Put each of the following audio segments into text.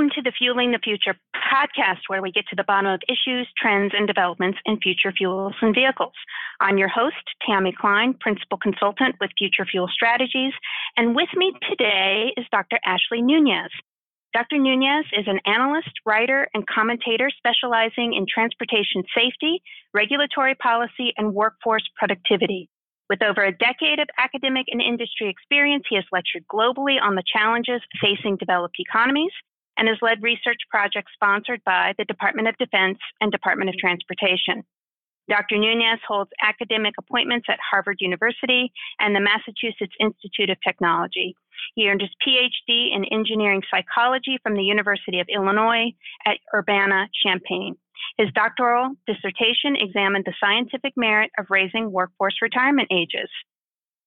Welcome to the Fueling the Future podcast, where we get to the bottom of issues, trends, and developments in future fuels and vehicles. I'm your host, Tammy Klein, Principal Consultant with Future Fuel Strategies, and with me today is Dr. Ashley Nunes. Dr. Nunes is an analyst, writer, and commentator specializing in transportation safety, regulatory policy, and workforce productivity. With over a decade of academic and industry experience, he has lectured globally on the challenges facing developed economies and has led research projects sponsored by the Department of Defense and Department of Transportation. Dr. Nunes holds academic appointments at Harvard University and the Massachusetts Institute of Technology. He earned his PhD in engineering psychology from the University of Illinois at Urbana Champaign. His doctoral dissertation examined the scientific merit of raising workforce retirement ages.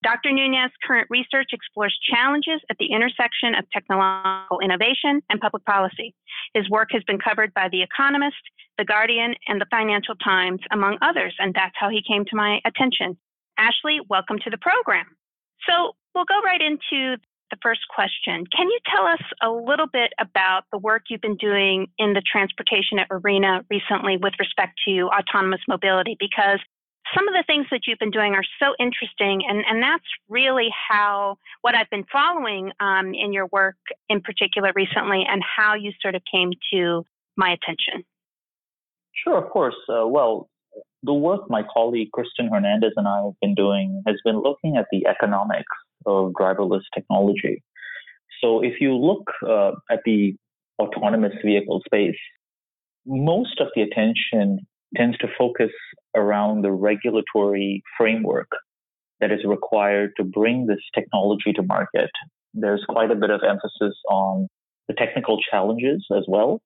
Dr. Nunes's current research explores challenges at the intersection of technological innovation and public policy. His work has been covered by The Economist, The Guardian, and the Financial Times, among others, and that's how he came to my attention. Ashley, welcome to the program. So we'll go right into the first question. Can you tell us a little bit about the work you've been doing in the transportation arena recently with respect to autonomous mobility? Because some of the things that you've been doing are so interesting, and, and that's really how what I've been following um, in your work in particular recently, and how you sort of came to my attention. Sure, of course. Uh, well, the work my colleague Kristen Hernandez and I have been doing has been looking at the economics of driverless technology. So if you look uh, at the autonomous vehicle space, most of the attention tends to focus around the regulatory framework that is required to bring this technology to market. There's quite a bit of emphasis on the technical challenges as well,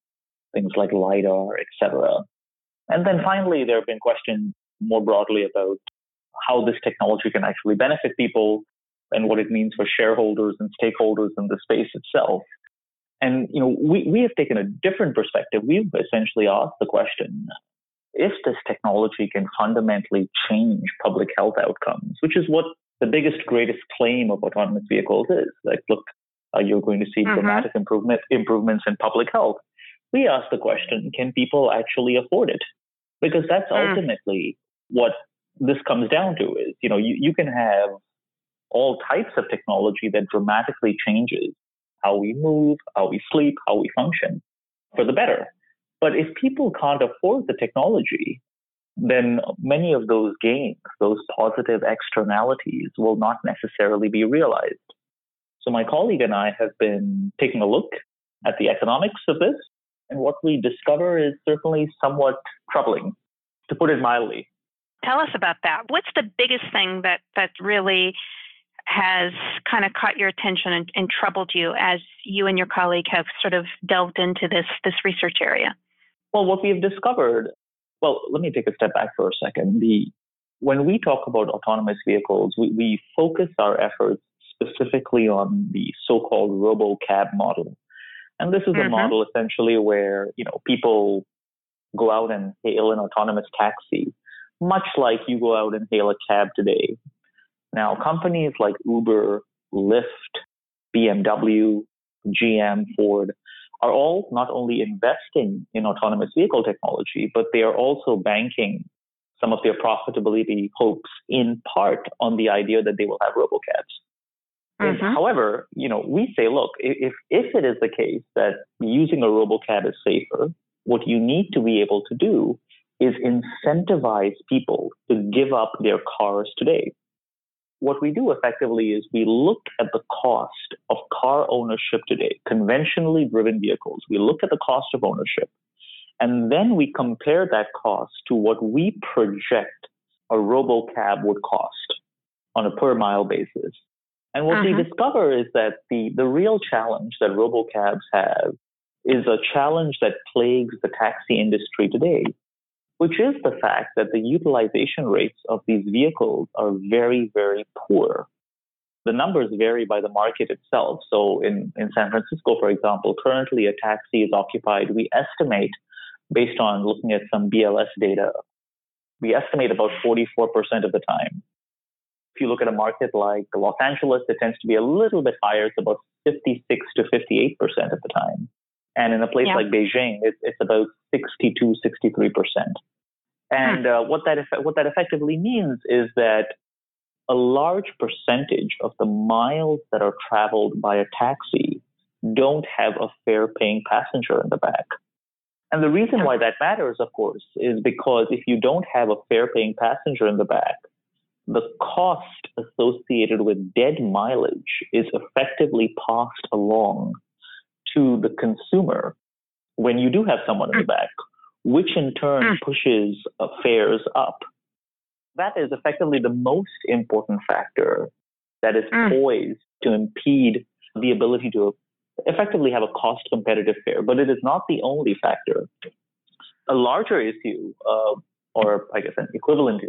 things like LiDAR, etc. And then finally, there have been questions more broadly about how this technology can actually benefit people and what it means for shareholders and stakeholders in the space itself. And you know, we, we have taken a different perspective. We've essentially asked the question if this technology can fundamentally change public health outcomes, which is what the biggest, greatest claim of autonomous vehicles is. Like, look, uh, you're going to see mm-hmm. dramatic improvement, improvements in public health. We ask the question, can people actually afford it? Because that's mm. ultimately what this comes down to is, you know, you, you can have all types of technology that dramatically changes how we move, how we sleep, how we function for the better. But if people can't afford the technology, then many of those gains, those positive externalities, will not necessarily be realized. So, my colleague and I have been taking a look at the economics of this, and what we discover is certainly somewhat troubling, to put it mildly. Tell us about that. What's the biggest thing that, that really has kind of caught your attention and, and, troubled you as you and your colleague have sort of delved into this this research area? Well, what we have discovered. Well, let me take a step back for a second. The when we talk about autonomous vehicles, we, we focus our efforts specifically on the so-called robo-cab model. And this is mm-hmm. a model essentially where, you know, people go out and hail an autonomous taxi, much like you go out and hail a cab today. Now, companies like Uber, Lyft, BMW, GM, Ford are all not only investing in autonomous vehicle technology, but they are also banking some of their profitability hopes in part on the idea that they will have robocabs. Mm-hmm. However, you know, we say, look, if if it is the case that using a robocab is safer, what you need to be able to do is incentivize people to give up their cars today what we do effectively is we look at the cost of car ownership today, conventionally driven vehicles. We look at the cost of ownership, and then we compare that cost to what we project a robocab would cost on a per mile basis. And what uh-huh. we discover is that the, the real challenge that robocabs have is a challenge that plagues the taxi industry today, which is the fact that the utilization rates of these vehicles are very, very poor. The numbers vary by the market itself. So in, in San Francisco, for example, currently a taxi is occupied, we estimate, based on looking at some BLS data, we estimate about 44% of the time. If you look at a market like Los Angeles, it tends to be a little bit higher. It's about 56 to 58% of the time. And in a place yeah. like Beijing, it's, it's about 62, 63%. And hmm. uh, what, that what that effectively means is that a large percentage of the miles that are traveled by a taxi don't have a fare paying passenger in the back. And the reason why that matters, of course, is because if you don't have a fare paying passenger in the back, the cost associated with dead mileage is effectively passed along to the consumer when you do have someone in the back, which in turn hmm. pushes fares up. That is effectively the most important factor that is hmm. poised to impede the ability to effectively have a cost competitive fare, but it is not the only factor. A larger issue, uh, or I guess an equivalent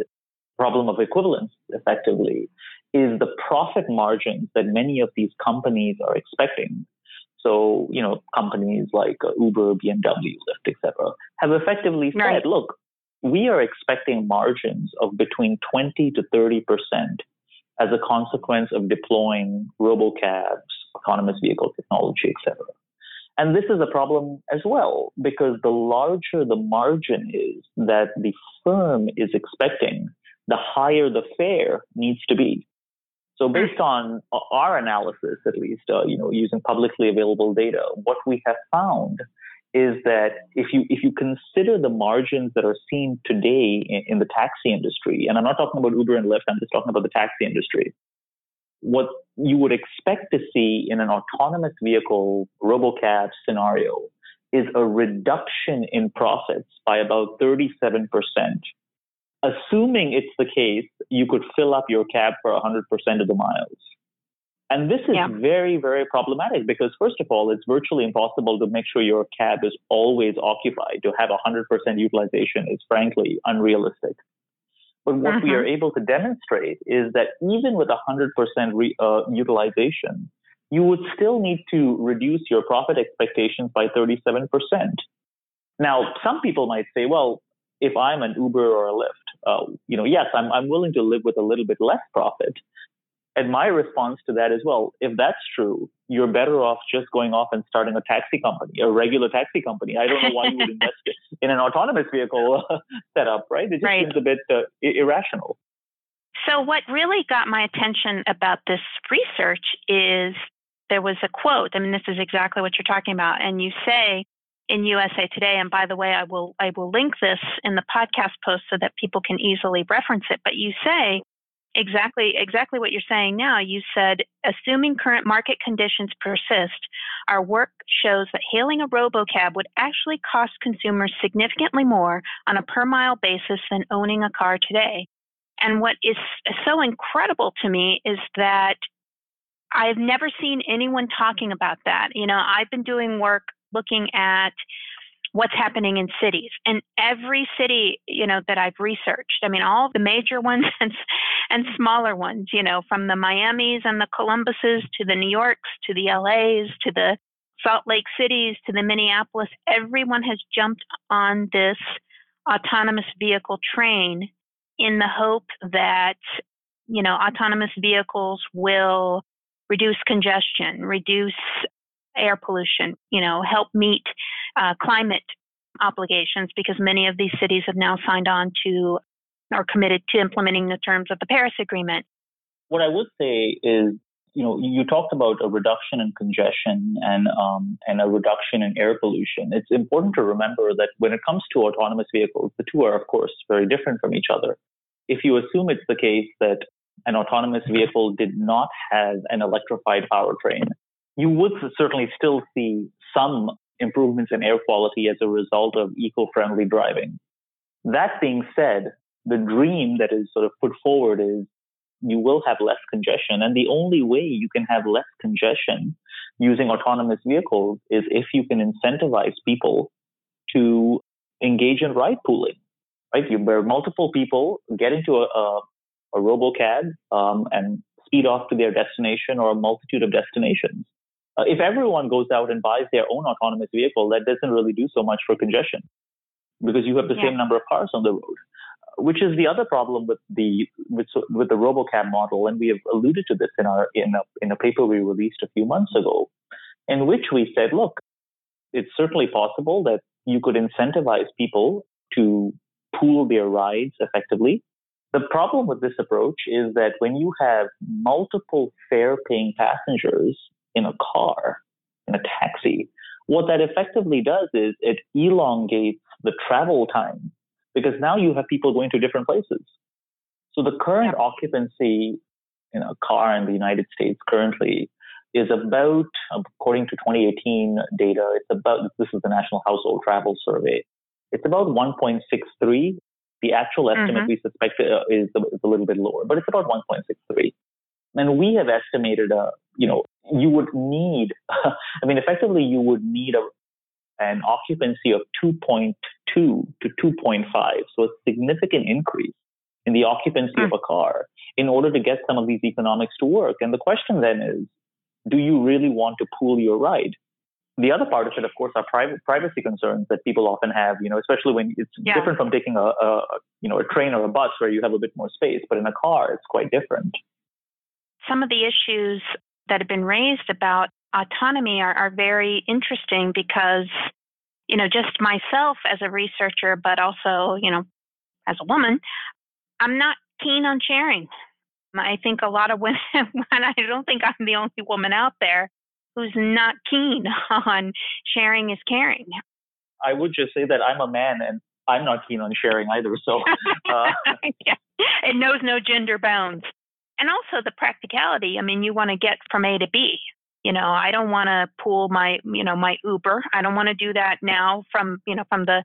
problem of equivalence, effectively, is the profit margins that many of these companies are expecting. So, you know, companies like uh, Uber, BMW, Lyft, etc., have effectively said, right. look, we are expecting margins of between 20 to 30 percent as a consequence of deploying robocabs, autonomous vehicle technology, etc. And this is a problem as well, because the larger the margin is that the firm is expecting, the higher the fare needs to be. So based on our analysis, at least, uh, you know, using publicly available data, what we have found is that if you if you consider the margins that are seen today in, in the taxi industry, and I'm not talking about Uber and Lyft, I'm just talking about the taxi industry, what you would expect to see in an autonomous vehicle robocab scenario is a reduction in profits by about 37%. Assuming it's the case, you could fill up your cab for 100% of the miles. And this is yeah. very, very problematic because, first of all, it's virtually impossible to make sure your cab is always occupied. To have 100% utilization is frankly unrealistic. But what uh-huh. we are able to demonstrate is that even with 100% re, uh, utilization, you would still need to reduce your profit expectations by 37%. Now, some people might say, well, if I'm an Uber or a Lyft, uh, you know, yes, I'm, I'm willing to live with a little bit less profit, and my response to that is, well, if that's true, you're better off just going off and starting a taxi company, a regular taxi company. I don't know why you would invest in an autonomous vehicle setup, right? It just right. seems a bit uh, irrational. So, what really got my attention about this research is there was a quote. I mean, this is exactly what you're talking about. And you say in USA Today, and by the way, I will I will link this in the podcast post so that people can easily reference it. But you say exactly exactly what you're saying now. You said, assuming current market conditions persist, our work shows that hailing a robocab would actually cost consumers significantly more on a per mile basis than owning a car today. And what is so incredible to me is that I've never seen anyone talking about that. You know, I've been doing work looking at what's happening in cities. And every city, you know, that I've researched, I mean, all the major ones and, and smaller ones, you know, from the Miamis and the Columbuses to the New Yorks to the LAs to the Salt Lake cities to the Minneapolis, everyone has jumped on this autonomous vehicle train in the hope that, you know, autonomous vehicles will reduce congestion, reduce air pollution, you know, help meet uh, climate obligations because many of these cities have now signed on to or committed to implementing the terms of the Paris Agreement. What I would say is, you know, you talked about a reduction in congestion and um, and a reduction in air pollution. It's important to remember that when it comes to autonomous vehicles, the two are of course very different from each other. If you assume it's the case that an autonomous vehicle did not have an electrified powertrain, you would certainly still see some improvements in air quality as a result of eco-friendly driving. That being said, the dream that is sort of put forward is you will have less congestion. And the only way you can have less congestion using autonomous vehicles is if you can incentivize people to engage in ride pooling, right? You, where multiple people get into a, a, a robocab um, and speed off to their destination or a multitude of destinations. Uh, if everyone goes out and buys their own autonomous vehicle, that doesn't really do so much for congestion because you have the yeah. same number of cars on the road. Which is the other problem with the with, with the RoboCab model, and we have alluded to this in our in a in a paper we released a few months ago, in which we said, look, it's certainly possible that you could incentivize people to pool their rides effectively. The problem with this approach is that when you have multiple fare paying passengers in a car, in a taxi, what that effectively does is it elongates the travel time because now you have people going to different places. So the current yeah. occupancy in a car in the United States currently is about, according to 2018 data, it's about, this is the National Household Travel Survey, it's about 1.63. The actual estimate mm-hmm. we suspect uh, is, is a little bit lower, but it's about 1.63. And we have estimated, uh, you know, you would need, I mean, effectively, you would need a, an occupancy of 2.2 to 2.5. So a significant increase in the occupancy mm. of a car in order to get some of these economics to work. And the question then is, do you really want to pool your ride? The other part of it, of course, are private privacy concerns that people often have. You know, especially when it's yeah. different from taking a, a you know a train or a bus where you have a bit more space, but in a car, it's quite different. Some of the issues that have been raised about autonomy are, are very interesting because, you know, just myself as a researcher, but also, you know, as a woman, I'm not keen on sharing. I think a lot of women, and I don't think I'm the only woman out there who's not keen on sharing is caring. I would just say that I'm a man and I'm not keen on sharing either. So uh... yeah. it knows no gender bounds. And also the practicality. I mean, you want to get from A to B. You know, I don't want to pool my, you know, my Uber. I don't want to do that now from, you know, from the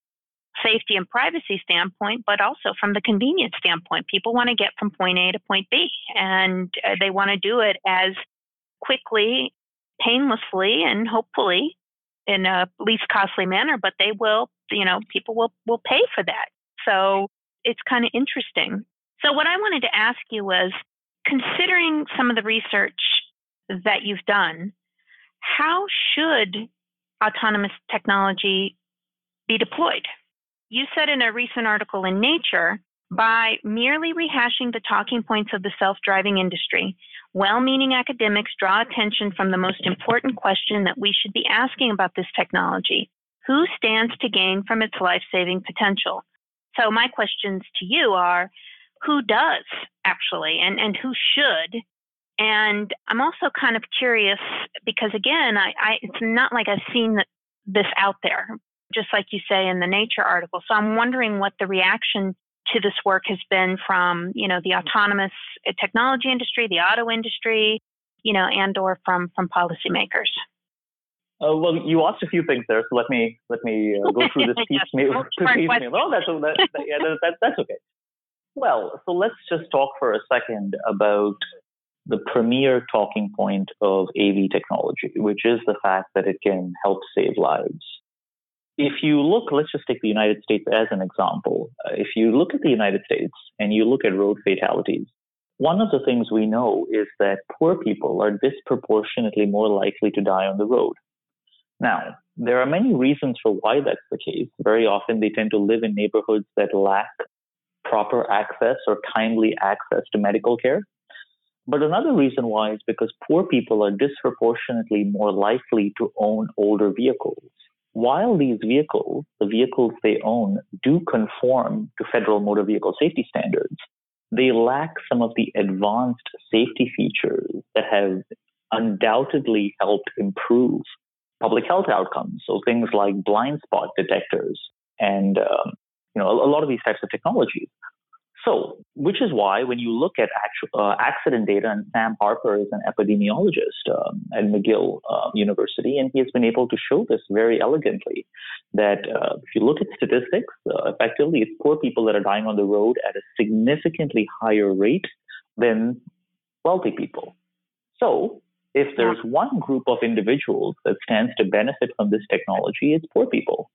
safety and privacy standpoint, but also from the convenience standpoint. People want to get from point A to point B, and uh, they want to do it as quickly, painlessly, and hopefully in a least costly manner. But they will, you know, people will will pay for that. So it's kind of interesting. So what I wanted to ask you was, considering some of the research that you've done, how should autonomous technology be deployed? You said in a recent article in Nature by merely rehashing the talking points of the self driving industry, well meaning academics draw attention from the most important question that we should be asking about this technology who stands to gain from its life saving potential? So, my questions to you are who does actually, and, and who should? And I'm also kind of curious because, again, I, I it's not like I've seen this out there just like you say in the Nature article. So I'm wondering what the reaction to this work has been from, you know, the autonomous uh, technology industry, the auto industry, you know, and or from from policymakers. Uh, well, you asked a few things there, so let me let me uh, go through this piecemeal. piecemeal. Oh, that's that, yeah, that, that, that's okay. Well, so let's just talk for a second about the premier talking point of AV technology, which is the fact that it can help save lives if you look, let's just take the United States as an example. Uh, if you look at the United States and you look at road fatalities, one of the things we know is that poor people are disproportionately more likely to die on the road. Now, there are many reasons for why that's the case. Very often they tend to live in neighborhoods that lack proper access or timely access to medical care. But another reason why is because poor people are disproportionately more likely to own older vehicles while these vehicles, the vehicles they own, do conform to federal motor vehicle safety standards, they lack some of the advanced safety features that have undoubtedly helped improve public health outcomes. So things like blind spot detectors and um, you know a, a, lot of these types of technologies. So, which is why when you look at actual, uh, accident data, and Sam Harper is an epidemiologist um, at McGill uh, University, and he has been able to show this very elegantly. That uh, if you look at statistics, uh, effectively, it's poor people that are dying on the road at a significantly higher rate than wealthy people. So, if there's one group of individuals that stands to benefit from this technology, it's poor people.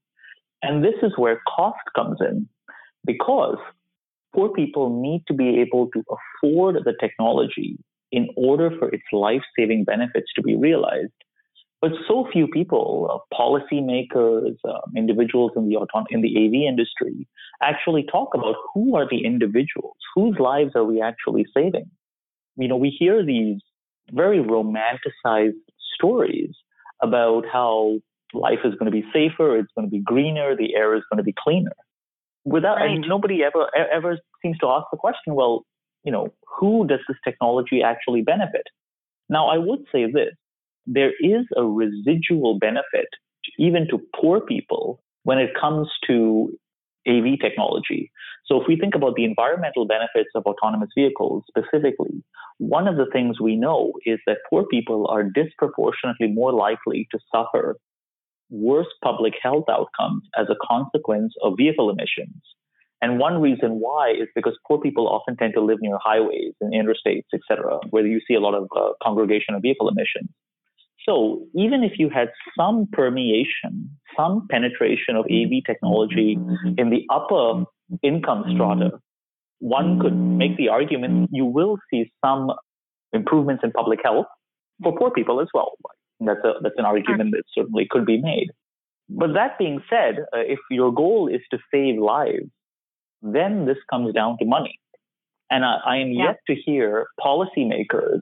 And this is where cost comes in because poor people need to be able to afford the technology in order for its life saving benefits to be realized. But so few people, uh, policymakers, um, individuals in the auton- in the AV industry, actually talk about who are the individuals, whose lives are we actually saving. You know, we hear these very romanticized stories about how life is going to be safer, it's going to be greener, the air is going to be cleaner. Without, right. and nobody ever ever seems to ask the question, well, you know, who does this technology actually benefit? Now, I would say this: there is a residual benefit even to poor people when it comes to AV technology. So if we think about the environmental benefits of autonomous vehicles specifically, one of the things we know is that poor people are disproportionately more likely to suffer worse public health outcomes as a consequence of vehicle emissions. And one reason why is because poor people often tend to live near highways and interstates, etc., where you see a lot of uh, congregation of vehicle emissions. So even if you had some permeation, some penetration of AV technology in the upper income strata, one could make the argument you will see some improvements in public health for poor people as well. That's a that's an argument that certainly could be made. But that being said, uh, if your goal is to save lives, then this comes down to money. And I, I am yeah. yet to hear policymakers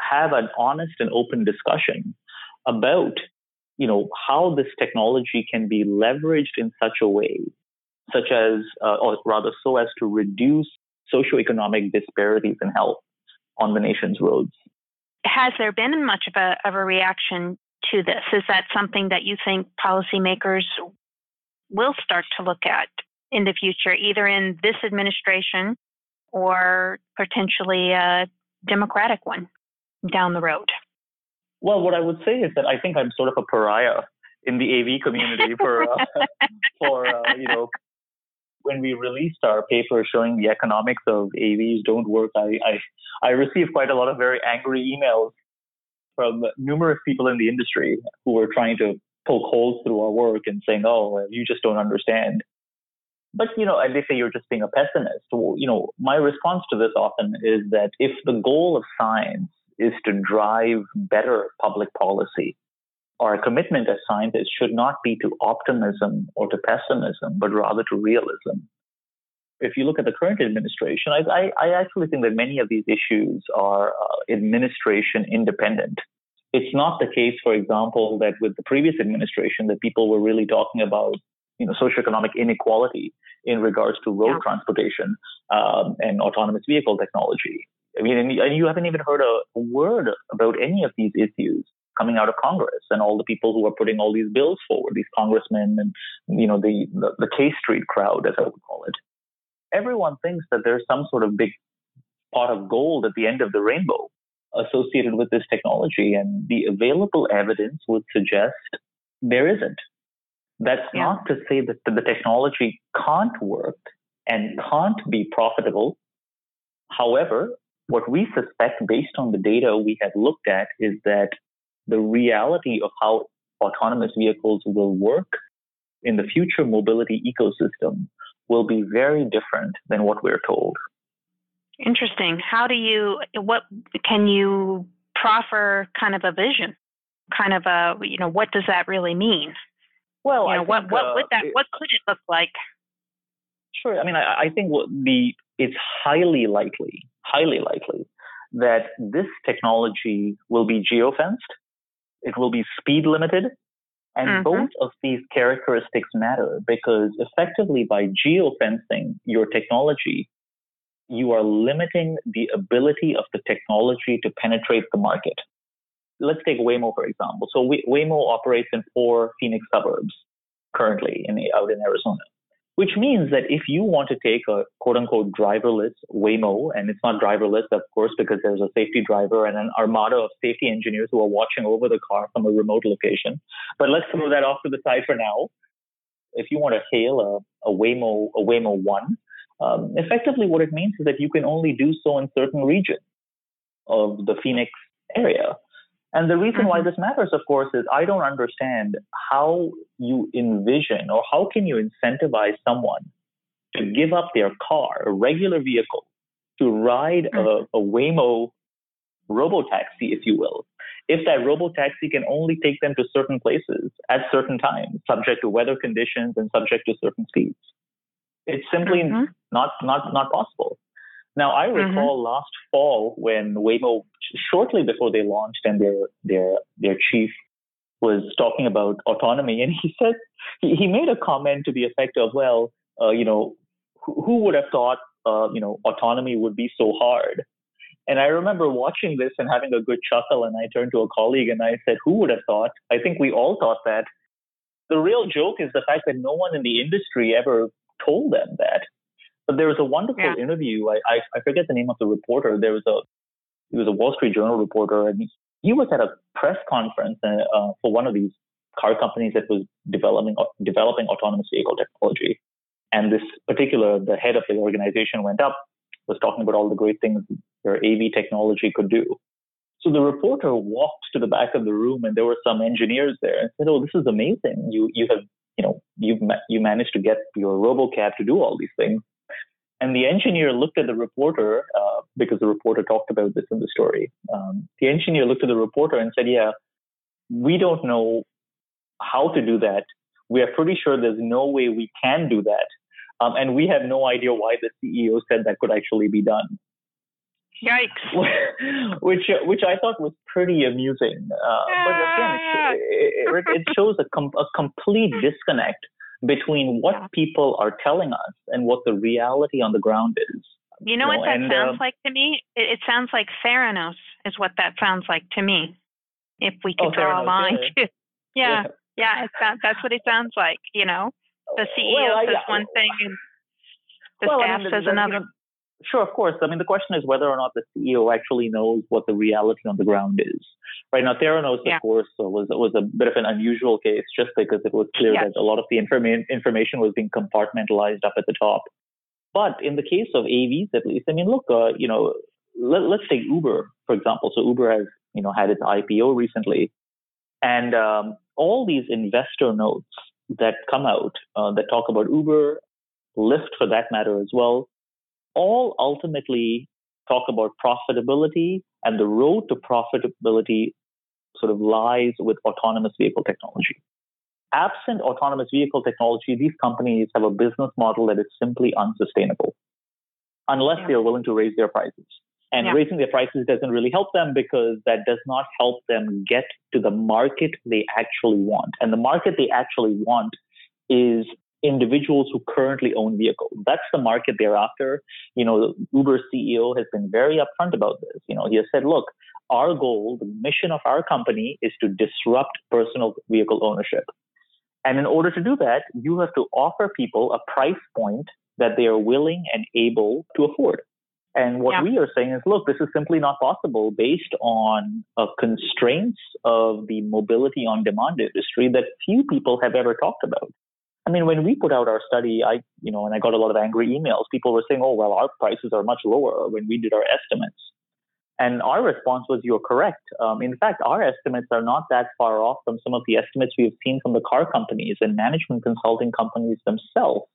have an honest and open discussion about you know how this technology can be leveraged in such a way such as uh, or rather so as to reduce socioeconomic disparities in health on the nation's roads has there been much of a, of a reaction to this is that something that you think policymakers will start to look at in the future either in this administration or potentially a democratic one down the road? Well, what I would say is that I think I'm sort of a pariah in the AV community for uh, for uh, you know when we released our paper showing the economics of AVs don't work. I, I I received quite a lot of very angry emails from numerous people in the industry who were trying to poke holes through our work and saying, "Oh, you just don't understand." But you know, and they say you're just being a pessimist. Well, you know, my response to this often is that if the goal of science is to drive better public policy. Our commitment as scientists should not be to optimism or to pessimism, but rather to realism. If you look at the current administration, I, I, I actually think that many of these issues are uh, administration independent. It's not the case, for example, that with the previous administration that people were really talking about, you know, socioeconomic inequality in regards to road yeah. transportation um, and autonomous vehicle technology. I mean, and you haven't even heard a word about any of these issues coming out of Congress and all the people who are putting all these bills forward, these congressmen and you know the, the the K Street crowd, as I would call it. Everyone thinks that there's some sort of big pot of gold at the end of the rainbow associated with this technology, and the available evidence would suggest there isn't. That's yeah. not to say that the technology can't work and can't be profitable. However, what we suspect, based on the data we have looked at, is that the reality of how autonomous vehicles will work in the future mobility ecosystem will be very different than what we're told. Interesting. How do you, what can you proffer kind of a vision? Kind of a, you know, what does that really mean? Well, you know, think, what, what uh, would that, what could it look like? Sure. I mean, I, I think the, it's highly likely highly likely that this technology will be geofenced, it will be speed limited, and mm-hmm. both of these characteristics matter because effectively by geofencing your technology, you are limiting the ability of the technology to penetrate the market. Let's take Waymo, for example. So Waymo operates in four Phoenix suburbs currently in, out in Arizona which means that if you want to take a quote unquote driverless Waymo, and it's not driverless, of course, because there's a safety driver and an armada of safety engineers who are watching over the car from a remote location. But let's throw that off to the side for now. If you want to hail a, a Waymo, a Waymo One, um, effectively what it means is that you can only do so in certain regions of the Phoenix area. And the reason why mm-hmm. this matters, of course, is I don't understand how you envision or how can you incentivize someone to give up their car, a regular vehicle, to ride a, mm-hmm. a Waymo robotaxi, if you will, if that robotaxi can only take them to certain places at certain times, subject to weather conditions and subject to certain speeds. It's simply mm-hmm. not, not, not possible. Now, I mm-hmm. recall mm-hmm. last fall when Waymo, shortly before they launched and their, their, their chief was talking about autonomy, and he said he, he made a comment to the effect of, "Well, uh, you know, who, who would have thought, uh, you know, autonomy would be so hard?" And I remember watching this and having a good chuckle, and I turned to a colleague and I said, "Who would have thought?" I think we all thought that. The real joke is the fact that no one in the industry ever told them that. But there was a wonderful yeah. interview. I, I, I forget the name of the reporter. There was a he was a Wall Street Journal reporter, and he was at a press conference uh, uh, for one of these car companies that was developing developing autonomous vehicle technology. And this particular, the head of the organization went up, was talking about all the great things their AV technology could do. So the reporter walked to the back of the room, and there were some engineers there, and said, "Oh, this is amazing! You you have you know you've you managed to get your RoboCab to do all these things." And the engineer looked at the reporter uh, because the reporter talked about this in the story. Um, the engineer looked at the reporter and said, "Yeah, we don't know how to do that. We are pretty sure there's no way we can do that, um, and we have no idea why the CEO said that could actually be done." Yikes! which which I thought was pretty amusing. Uh, but again, it, it, it shows a, com- a complete disconnect between what yeah. people are telling us and what the reality on the ground is. You know, you know what that and, sounds uh, like to me? It, it, sounds like Theranos is what that sounds like to me. If we could oh, draw Theranos, a line, yeah. yeah, yeah, yeah sounds, that's what it sounds like. You know, the CEO well, says I, one thing and the well, staff I mean, says another. You know, Sure, of course. I mean, the question is whether or not the CEO actually knows what the reality on the ground is. Right now, Theranos, yeah. of course, was was a bit of an unusual case just because it was clear that a lot of the informa- information was being compartmentalized up at the top. But in the case of AVs, at least, I mean, look, uh, you know, let, us take Uber for example. So Uber has, you know, had its IPO recently, and um, all these investor notes that come out uh, that talk about Uber, Lyft for that matter as well, all ultimately talk about profitability, and the road to profitability sort of lies with autonomous vehicle technology. Absent autonomous vehicle technology, these companies have a business model that is simply unsustainable unless yeah. they are willing to raise their prices. And yeah. raising their prices doesn't really help them because that does not help them get to the market they actually want. And the market they actually want is individuals who currently own vehicles. That's the market they're after. You know, Uber CEO has been very upfront about this. You know, he has said, look, our goal, the mission of our company is to disrupt personal vehicle ownership. And in order to do that, you have to offer people a price point that they are willing and able to afford. And what yeah. we are saying is, look, this is simply not possible based on uh, constraints of the mobility on demand industry that few people have ever talked about. I mean, when we put out our study, I, you know, and I got a lot of angry emails. People were saying, "Oh, well, our prices are much lower when we did our estimates." And our response was, "You're correct. Um, in fact, our estimates are not that far off from some of the estimates we have seen from the car companies and management consulting companies themselves."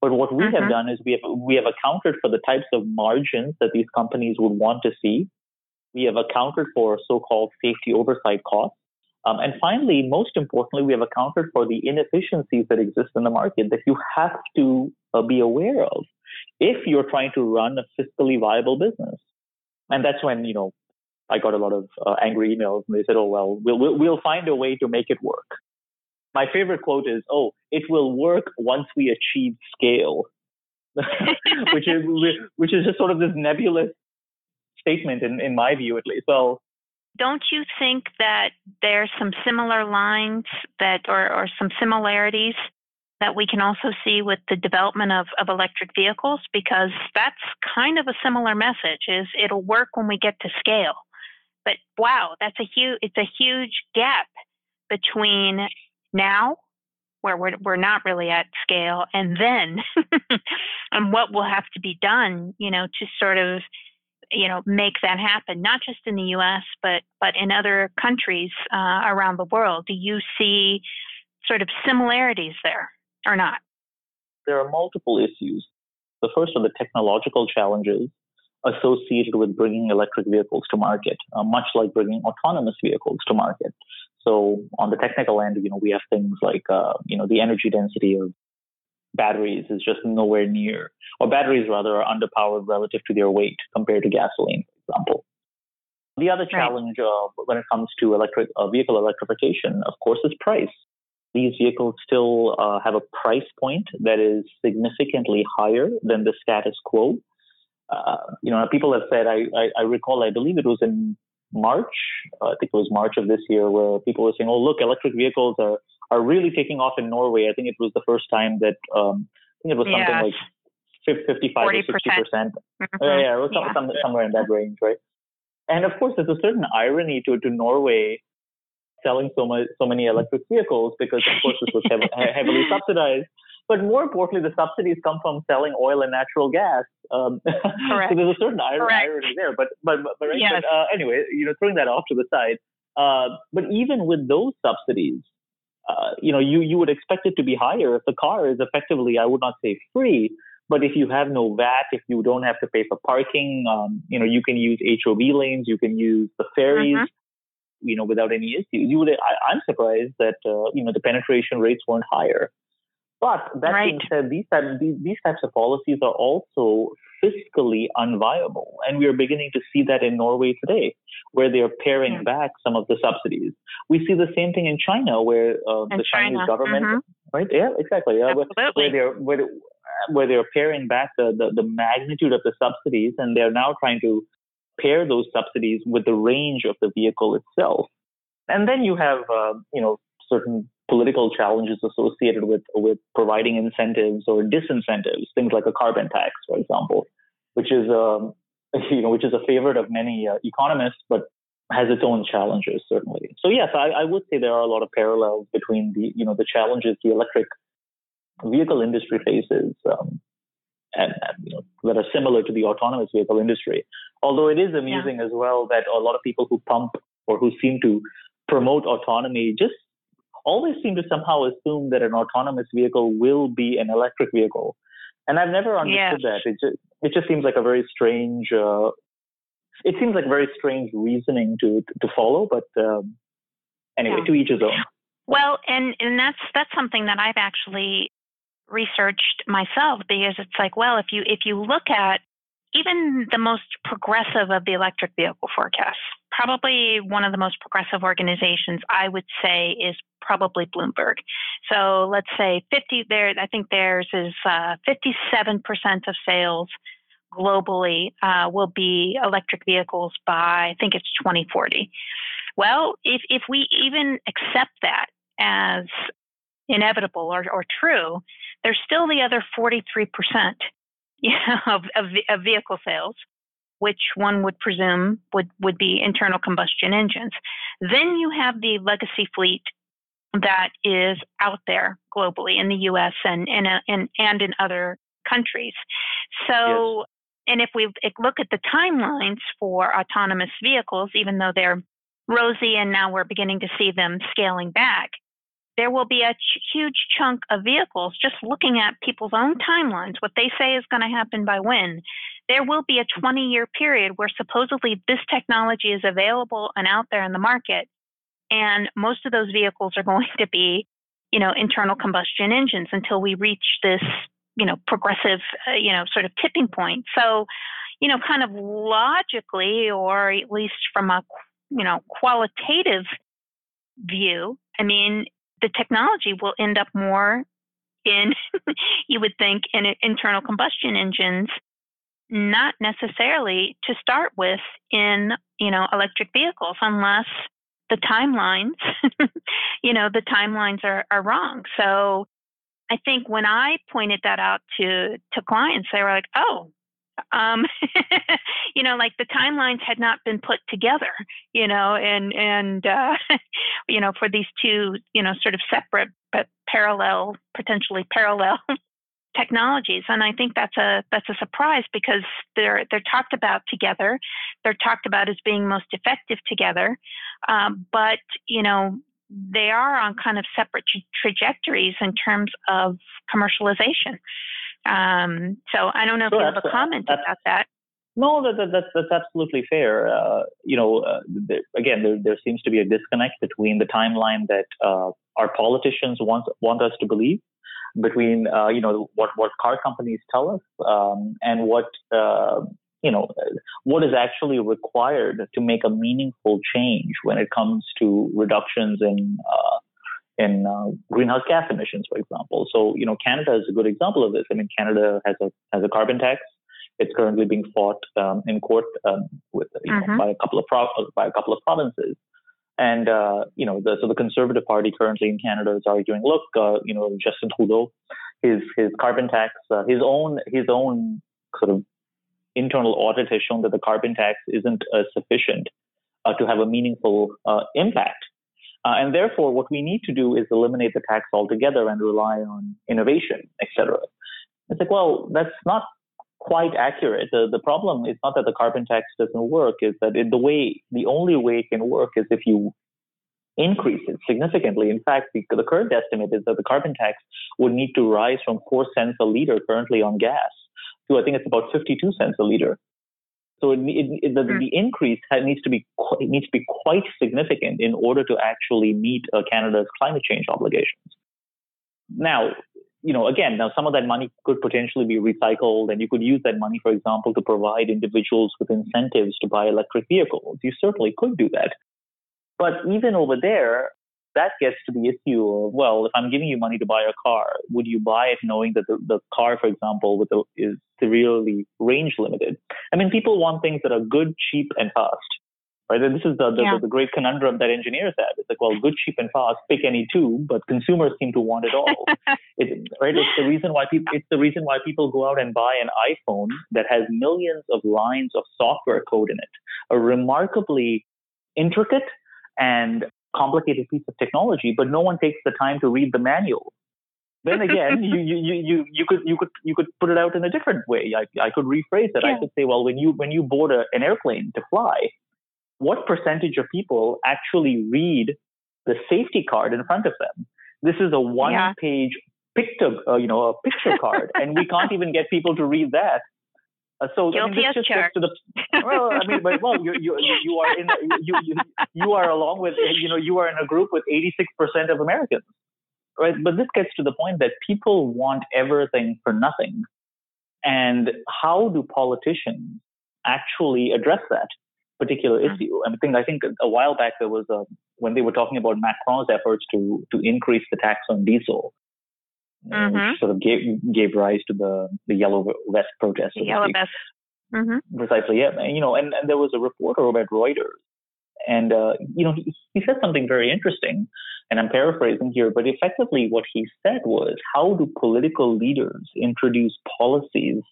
But what we have mm-hmm. done is we have we have accounted for the types of margins that these companies would want to see. We have accounted for so-called safety oversight costs um, and finally, most importantly, we have accounted for the inefficiencies that exist in the market that you have to uh, be aware of if you're trying to run a fiscally viable business. And that's when, you know, I got a lot of uh, angry emails and they said, oh, well, we'll, we'll, we'll find a way to make it work. My favorite quote is, oh, it will work once we achieve scale, which is, which is just sort of this nebulous statement in, in my view, at least. Well, don't you think that there's some similar lines that or, or some similarities that we can also see with the development of, of electric vehicles? Because that's kind of a similar message is it'll work when we get to scale. But wow that's a huge it's a huge gap between now where we're, we're not really at scale and then and what will have to be done you know to sort of you know make that happen not just in the US but but in other countries uh, around the world. Do you see sort of similarities there or not? There are multiple issues. The first are the technological challenges associated with bringing electric vehicles to market uh, much like bringing autonomous vehicles to market. So on the technical end you know we have things like uh, you know the energy density of batteries is just nowhere near, or batteries rather are underpowered relative to their weight compared to gasoline, for example. The other challenge uh, when it comes to electric uh, vehicle electrification, of course, is price. These vehicles still uh, have a price point that is significantly higher than the status quo. Uh, you know, people have said. I, I, I recall. I believe it was in March. Uh, I think it was March of this year, where people were saying, "Oh, look, electric vehicles are are really taking off in Norway." I think it was the first time that um, I think it was something yes. like 55 or 60 percent. Mm-hmm. Uh, yeah, it was yeah. Some, somewhere in that range, right? And of course, there's a certain irony to to Norway selling so much so many electric vehicles because, of course, this was heavily, heavily subsidized. But more importantly, the subsidies come from selling oil and natural gas. Um, Correct. so there's a certain irony there. But but but, but, yes. but uh, anyway, you know, throwing that off to the side. Uh, but even with those subsidies, uh, you know, you you would expect it to be higher if the car is effectively, I would not say free, but if you have no VAT, if you don't have to pay for parking, um, you know, you can use HOV lanes, you can use the ferries, mm-hmm. you know, without any issue. You would, I, am surprised that uh, you know the penetration rates weren't higher. But that right. being said, these, type, these, these types of policies are also fiscally unviable. And we are beginning to see that in Norway today, where they are paring yeah. back some of the subsidies. We see the same thing in China, where uh, the Chinese government, mm-hmm. right? Yeah, exactly. Uh, where, where, they're where, where they're paring back the, the, the magnitude of the subsidies, and they're now trying to pair those subsidies with the range of the vehicle itself. And then you have, uh, you know, certain political challenges associated with with providing incentives or disincentives, things like a carbon tax, for example, which is um, you know which is a favorite of many uh, economists, but has its own challenges certainly. So yes, I, I, would say there are a lot of parallels between the you know the challenges the electric vehicle industry faces. Um, and, and you know, that are similar to the autonomous vehicle industry. Although it is amusing yeah. as well that a lot of people who pump or who seem to promote autonomy just always seem to somehow assume that an autonomous vehicle will be an electric vehicle. And I've never understood that. It just, it just seems like a very strange, uh, it seems like very strange reasoning to, to follow, but um, anyway, yeah. to each his own. Well, and, and that's, that's something that I've actually researched myself because it's like, well, if you, if you look at even the most progressive of the electric vehicle forecasts, probably one of the most progressive organizations I would say is probably Bloomberg. So let's say 50 there, I think theirs is uh, 57% of sales globally uh, will be electric vehicles by, I think it's 2040. Well, if, if we even accept that as inevitable or, or true, there's still the other 43% know, of, of, of vehicle sales which one would presume would, would be internal combustion engines. Then you have the legacy fleet that is out there globally in the US and, and, uh, and, and in other countries. So, yes. and if we look at the timelines for autonomous vehicles, even though they're rosy and now we're beginning to see them scaling back, there will be a ch- huge chunk of vehicles just looking at people's own timelines, what they say is going to happen by when. There will be a 20 year period where supposedly this technology is available and out there in the market. And most of those vehicles are going to be, you know, internal combustion engines until we reach this, you know, progressive, uh, you know, sort of tipping point. So, you know, kind of logically, or at least from a, you know, qualitative view, I mean, the technology will end up more in, you would think, in internal combustion engines, not necessarily to start with in, you know, electric vehicles, unless the timelines, you know, the timelines are, are wrong. So I think when I pointed that out to, to clients, they were like, oh, um, you know, like the timelines had not been put together, you know, and and uh, you know, for these two, you know, sort of separate but parallel, potentially parallel technologies. And I think that's a that's a surprise because they're they're talked about together. They're talked about as being most effective together, um, but you know. They are on kind of separate trajectories in terms of commercialization. Um, so I don't know sure, if you have a comment about that. No, that, that, that's that's absolutely fair. Uh, you know, uh, the, again, there, there seems to be a disconnect between the timeline that uh, our politicians want want us to believe, between uh, you know what what car companies tell us, um, and what uh, you know, what is actually required to make a meaningful change when it comes to reductions in uh, in uh, greenhouse gas emissions, for example. So, you know, Canada is a good example of this. I mean, Canada has a has a carbon tax. It's currently being fought um, in court um, with you know, mm-hmm. by a couple of pro- by a couple of provinces. And uh, you know, the, so the Conservative Party currently in Canada is arguing, look, uh, you know, Justin Trudeau, his his carbon tax, uh, his own his own sort of internal audit has shown that the carbon tax isn't uh, sufficient uh, to have a meaningful uh, and therefore, what we need to do is eliminate the tax altogether and rely on innovation, etc. It's like, well, that's not quite accurate. The, the problem is not that the carbon tax doesn't work, is that it, the way, the only way it can work is if you increase it significantly. In fact, the, the current estimate is that the carbon tax would need to rise from 4 cents a liter currently on gas to, I think it's about 52 cents a liter. So it, it, the, mm. the, increase needs to be it needs to be quite significant in order to actually meet uh, Canada's climate change obligations. Now, you know, again, now some of that money could potentially be recycled, and you could use that money, for example, to provide individuals with incentives to buy electric vehicles. You certainly could do that. But even over there, that gets to the issue of, well, if I'm giving you money to buy a car, would you buy it knowing that the, the car, for example, with the, is severely range limited? I mean, people want things that are good, cheap, and fast right? And this is the, the, yeah. the, the, great conundrum that engineers have. It's like, well, good, cheap, and fast, pick any two, but consumers seem to want it all. it, right? It's the reason why people. It's the reason why people go out and buy an iPhone that has millions of lines of software code in it, a remarkably intricate and complicated piece of technology, but no one takes the time to read the manual. Then again, you, you, you, you could you could you could put it out in a different way. I, I could rephrase it. Yeah. I could say, well, when you when you board a, an airplane to fly, what percentage of people actually read the safety card in front of them? This is a one-page yeah. picture, uh, you know, a picture card, and we can't even get people to read that. Uh, so Guilty I mean, this just gets to the well. I mean, but well, you you you are in you you you are along with you know you are in a group with 86 percent of Americans, right? But this gets to the point that people want everything for nothing, and how do politicians actually address that? particular mm-hmm. issue. I think I think a while back there was a, when they were talking about Macron's efforts to to increase the tax on diesel, mm-hmm. which sort of gave gave rise to the the yellow vest protest. The yellow vest. Mm-hmm. Precisely, yeah. And, you know, and, and there was a reporter over at Reuters, and uh, you know, he, he said something very interesting, and I'm paraphrasing here, but effectively what he said was, how do political leaders introduce policies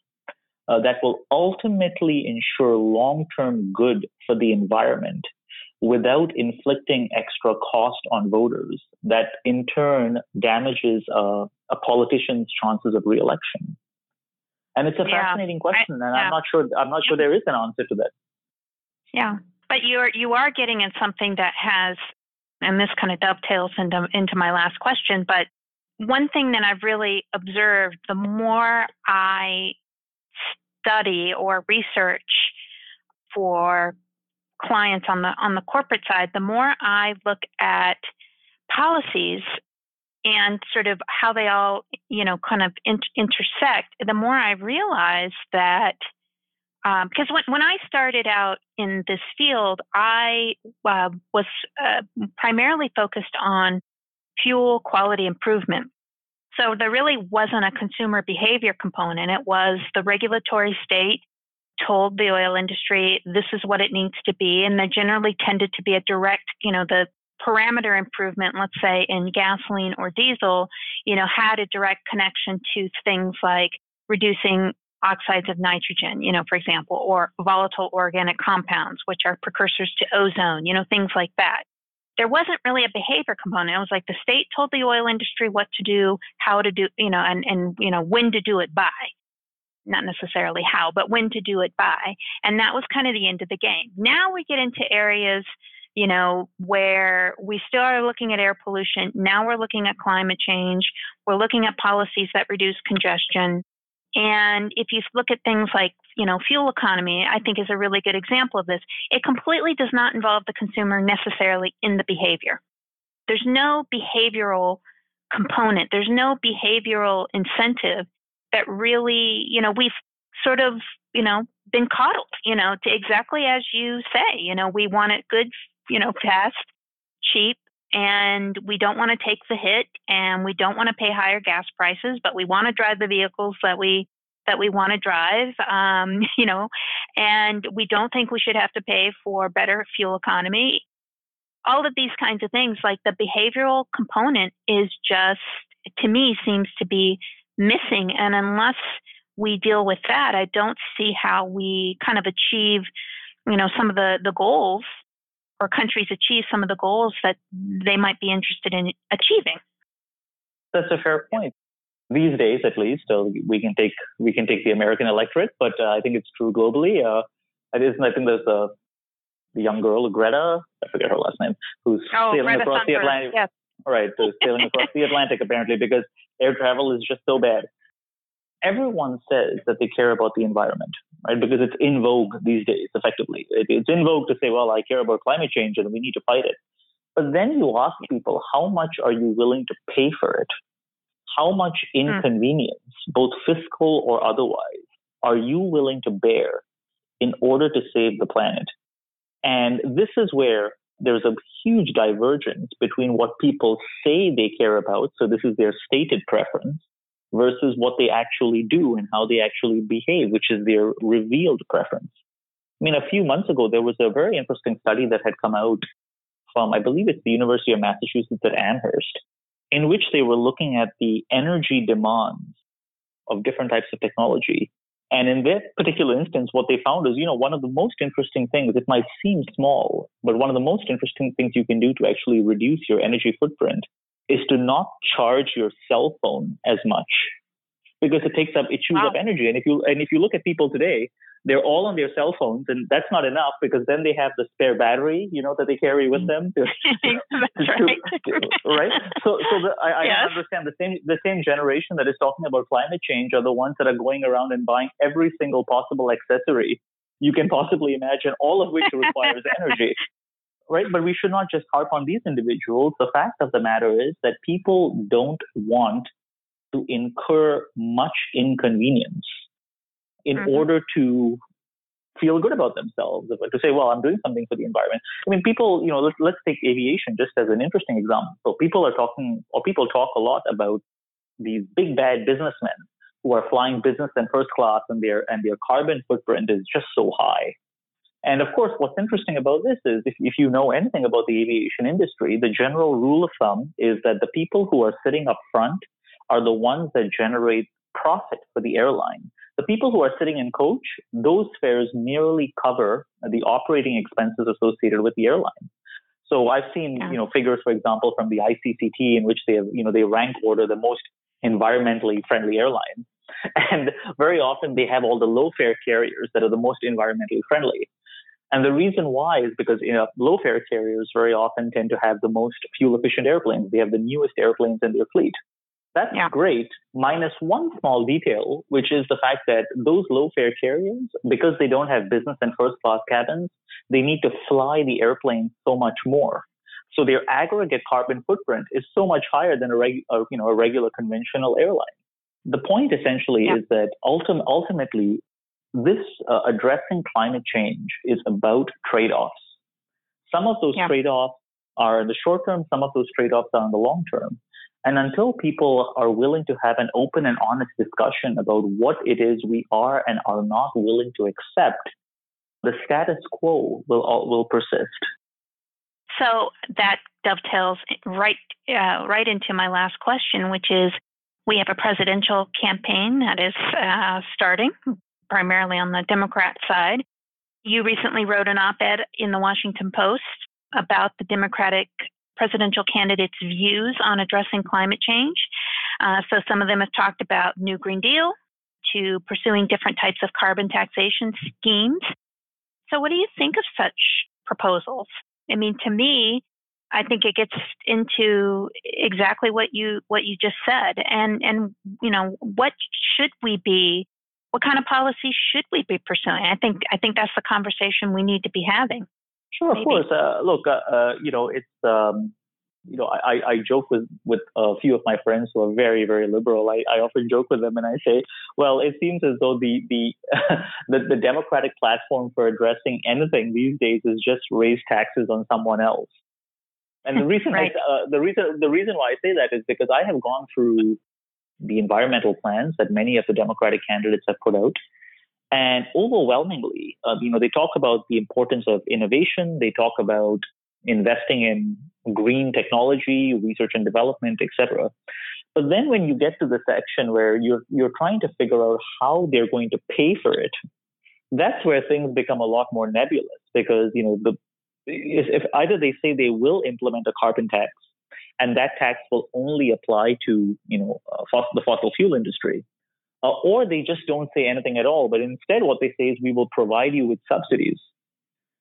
uh, that will ultimately ensure long term good for the environment without inflicting extra cost on voters that in turn damages uh, a politician's chances of reelection. And it's a yeah. fascinating question, I, and yeah. I'm not sure. I'm not sure there is an answer to that. Yeah, but you're you are getting at something that has, and this kind of dovetails into into my last question. But one thing that I've really observed, the more I study or research for clients on the on the corporate side, the more I look at policies and sort of how they all you know kind of in, intersect, the more I realize that because um, when when I started out in this field, I uh, was uh, primarily focused on fuel quality improvement. So there really wasn't a consumer behavior component. It was the regulatory state told the oil industry this is what it needs to be. And there generally tended to be a direct, you know, the parameter improvement, let's say in gasoline or diesel, you know, had a direct connection to things like reducing oxides of nitrogen, you know, for example, or volatile organic compounds, which are precursors to ozone, you know, things like that there wasn't really a behavior component. It was like the state told the oil industry what to do, how to do, you know, and, and you know, when to do it by. Not necessarily how, but when to do it by. And that was kind of the end of the game. Now we get into areas, you know, where we still are looking at air pollution. Now we're looking at climate change. We're looking at policies that reduce congestion. And if you look at things like, you know, fuel economy, I think is a really good example of this. It completely does not involve the consumer necessarily in the behavior. There's no behavioral component. There's no behavioral incentive that really, you know, we've sort of, you know, been coddled, you know, to exactly as you say. You know, we want it good, you know, fast, cheap, and we don't want to take the hit and we don't want to pay higher gas prices, but we want to drive the vehicles that we that we want to drive, um, you know, and we don't think we should have to pay for better fuel economy. All of these kinds of things, like the behavioral component, is just to me seems to be missing, and unless we deal with that, I don't see how we kind of achieve, you know, some of the the goals or countries achieve some of the goals that they might be interested in achieving. That's a fair point. These days, at least, uh, we can take we can take the American electorate, but uh, I think it's true globally. Uh, it is, I think there's a the young girl Greta, I forget her last name, who's oh, sailing Greta across Thunberg. the Atlantic. Yes. Right, so sailing across the Atlantic apparently because air travel is just so bad. Everyone says that they care about the environment, right? Because it's in vogue these days, effectively. It's in vogue to say, well, I care about climate change and we need to fight it. But then you ask people, how much are you willing to pay for it? How much inconvenience, mm. both fiscal or otherwise, are you willing to bear in order to save the planet? And this is where there's a huge divergence between what people say they care about, so this is their stated preference, versus what they actually do and how they actually behave, which is their revealed preference. I mean, a few months ago, there was a very interesting study that had come out from, I believe it's the University of Massachusetts at Amherst, in which they were looking at the energy demands of different types of technology. And in that particular instance, what they found is, you know, one of the most interesting things, it might seem small, but one of the most interesting things you can do to actually reduce your energy footprint is to not charge your cell phone as much because it takes up, it chews wow. up energy. And if you, and if you look at people today, they're all on their cell phones and that's not enough because then they have the spare battery you know that they carry with them to, right. To, right. so so the, I, yes. I understand the same the same generation that is talking about climate change are the ones that are going around and buying every single possible accessory you can possibly imagine all of which requires energy. Right? But we should not just harp on these individuals. The fact of the matter is that people don't want to incur much inconvenience in mm-hmm. order to feel good about themselves, to say, well, I'm doing something for the environment. I mean, people, you know, let's, let's take aviation just as an interesting example. So people are talking, or people talk a lot about these big bad businessmen who are flying business and first class and their, and their carbon footprint is just so high. And of course, what's interesting about this is if, if you know anything about the aviation industry, the general rule of thumb is that the people who are sitting up front are the ones that generate profit for the airline. The people who are sitting in coach, those fares merely cover the operating expenses associated with the airline. So I've seen, yeah. you know, figures, for example, from the ICCT in which they have, you know, they rank order the most environmentally friendly airlines. And very often they have all the low fare carriers that are the most environmentally friendly. And the reason why is because you know, low fare carriers very often tend to have the most fuel efficient airplanes. They have the newest airplanes in their fleet. That's yeah. great, minus one small detail, which is the fact that those low fare carriers, because they don't have business and first class cabins, they need to fly the airplane so much more. So their aggregate carbon footprint is so much higher than a, reg, uh, you know, a regular conventional airline. The point essentially yeah. is that ultim- ultimately, this uh, addressing climate change is about trade offs. Some of those yeah. trade offs are in the short term, some of those trade offs are in the long term. And until people are willing to have an open and honest discussion about what it is we are and are not willing to accept, the status quo will will persist. So that dovetails right uh, right into my last question, which is we have a presidential campaign that is uh, starting primarily on the Democrat side. You recently wrote an op-ed in the Washington Post about the Democratic presidential candidates' views on addressing climate change. Uh, so some of them have talked about New Green Deal to pursuing different types of carbon taxation schemes. So what do you think of such proposals? I mean, to me, I think it gets into exactly what you what you just said, and and you know what should we be, what kind of policy should we be pursuing? I think I think that's the conversation we need to be having. Sure, Maybe. of course. Uh, look, uh, uh, you know, it's um, you know, I, I joke with, with a few of my friends who are very, very liberal. I, I often joke with them and I say, well, it seems as though the, the, the, the Democratic platform for addressing anything these days is just raise taxes on someone else. And the reason, right. I, uh, the reason, the reason why I say that is because I have gone through the environmental plans that many of the Democratic candidates have put out. And overwhelmingly, uh, you know, they talk about the importance of innovation. They talk about investing in green technology, research and development, etc. But then when you get to the section where you're you're trying to figure out how they're going to pay for it, that's where things become a lot more nebulous because you know the if either they say they will implement a carbon tax and that tax will only apply to you know uh, fossil, the fossil fuel industry, uh, or they just don't say anything at all. But instead, what they say is we will provide you with subsidies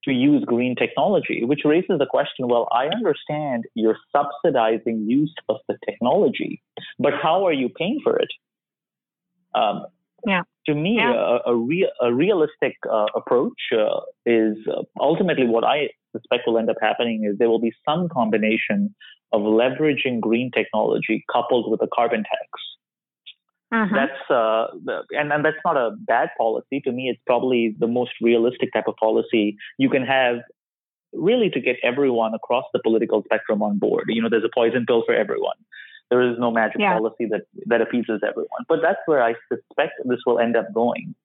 to use green technology, which raises the question well, I understand you're subsidizing use of the technology, but how are you paying for it? Um, yeah. To me, yeah. a, a, rea- a realistic uh, approach uh, is uh, ultimately what I suspect will end up happening is there will be some combination of leveraging green technology coupled with a carbon tax. Mm-hmm. That's uh, and and that's not a bad policy. To me, it's probably the most realistic type of policy you can have, really, to get everyone across the political spectrum on board. You know, there's a poison pill for everyone. There is no magic yeah. policy that that appeases everyone. But that's where I suspect this will end up going.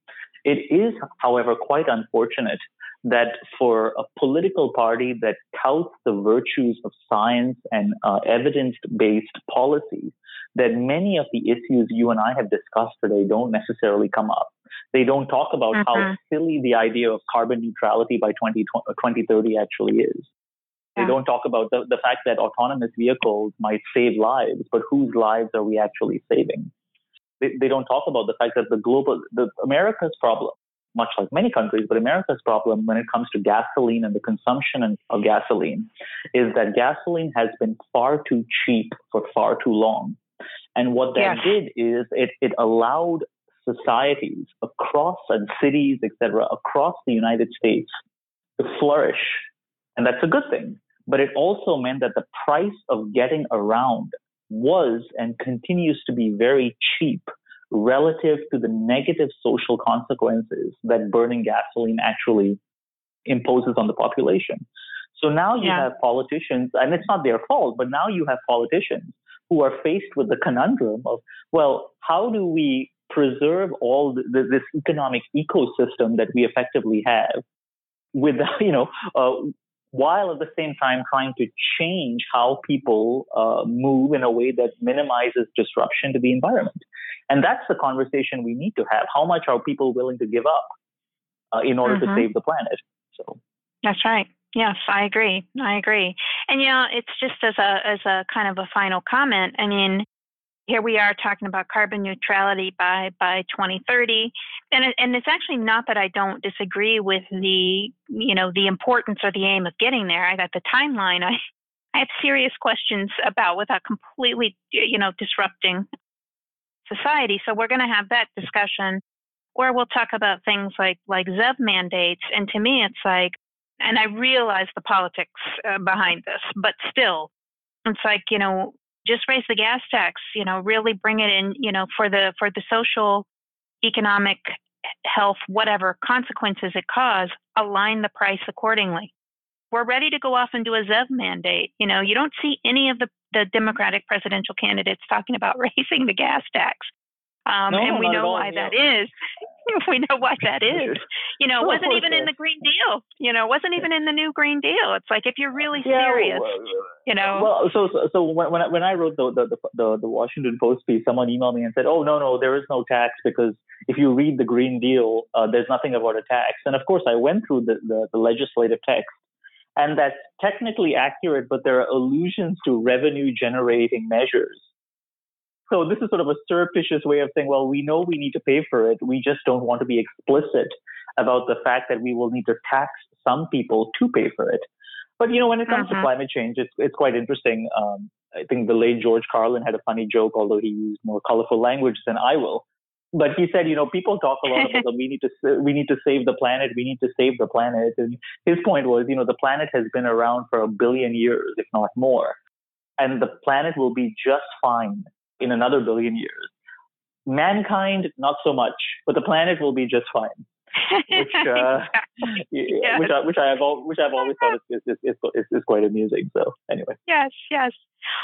It is, however, quite unfortunate that for a political party that touts the virtues of science and uh, evidence-based policies, that many of the issues you and I have discussed today don't necessarily come up. They don't talk about how mm-hmm. silly the idea of carbon neutrality by 20, 2030 actually is. They don't talk about the, the fact that autonomous vehicles might save lives, but whose lives are we actually saving? They, they don't talk about the fact that the global, the America's problem much like many countries, but America's problem when it comes to gasoline and the consumption of gasoline is that gasoline has been far too cheap for far too long. And what that yes. did is it, it allowed societies across and cities, etc., across the United States to flourish. And that's a good thing. But it also meant that the price of getting around was and continues to be very cheap relative to the negative social consequences that burning gasoline actually imposes on the population. So now you yeah. have politicians, and it's not their fault, but now you have politicians who are faced with the conundrum of, well, how do we preserve all the, this economic ecosystem that we effectively have without, you know, uh, while at the same time trying to change how people uh, move in a way that minimizes disruption to the environment. And that's the conversation we need to have. How much are people willing to give up uh, in order mm-hmm. to save the planet? So that's right. Yes, I agree. I agree. And you know, it's just as a as a kind of a final comment. I mean, here we are talking about carbon neutrality by by 2030 and it, and it's actually not that I don't disagree with the you know the importance or the aim of getting there I got the timeline I I have serious questions about without completely you know disrupting society so we're going to have that discussion or we'll talk about things like like ZEV mandates and to me it's like and I realize the politics uh, behind this but still it's like you know just raise the gas tax, you know, really bring it in, you know, for the for the social, economic, health, whatever consequences it cause, align the price accordingly. We're ready to go off and do a ZEV mandate. You know, you don't see any of the, the Democratic presidential candidates talking about raising the gas tax. Um, no, and we know why that is. we know why that is. You know, it wasn't even in the Green Deal. You know, it wasn't even in the new Green Deal. It's like if you're really serious, you know. Well, so so, so when when I, when I wrote the, the the the Washington Post piece, someone emailed me and said, "Oh no no, there is no tax because if you read the Green Deal, uh, there's nothing about a tax." And of course, I went through the, the, the legislative text, and that's technically accurate, but there are allusions to revenue generating measures so this is sort of a surreptitious way of saying, well, we know we need to pay for it. We just don't want to be explicit about the fact that we will need to tax some people to pay for it. But you know, when it comes uh-huh. to climate change, it's it's quite interesting. Um, I think the late George Carlin had a funny joke, although he used more colorful language than I will. But he said, you know, people talk a lot about the, we need to we need to save the planet, we need to save the planet, and his point was, you know, the planet has been around for a billion years, if not more. and the planet will be just fine in another billion years. Mankind, not so much, but the planet will be just fine. Which, uh, yes. which, I, which I have which I've always thought is, is, is, is, is quite amusing. So anyway. Yes, yes.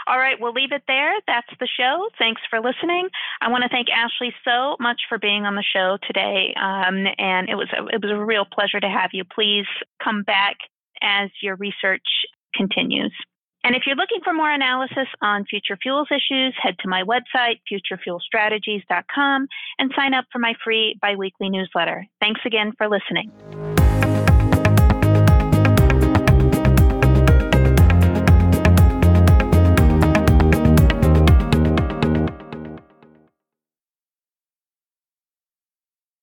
All right, we'll leave it there. That's the show. Thanks for listening. I want to thank Ashley so much for being on the show today, um, and it was a, it was a real pleasure to have you. Please come back as your research continues. And if you're looking for more analysis on future fuels issues, head to my website, futurefuelstrategies.com, and sign up for my free biweekly newsletter. Thanks again for listening.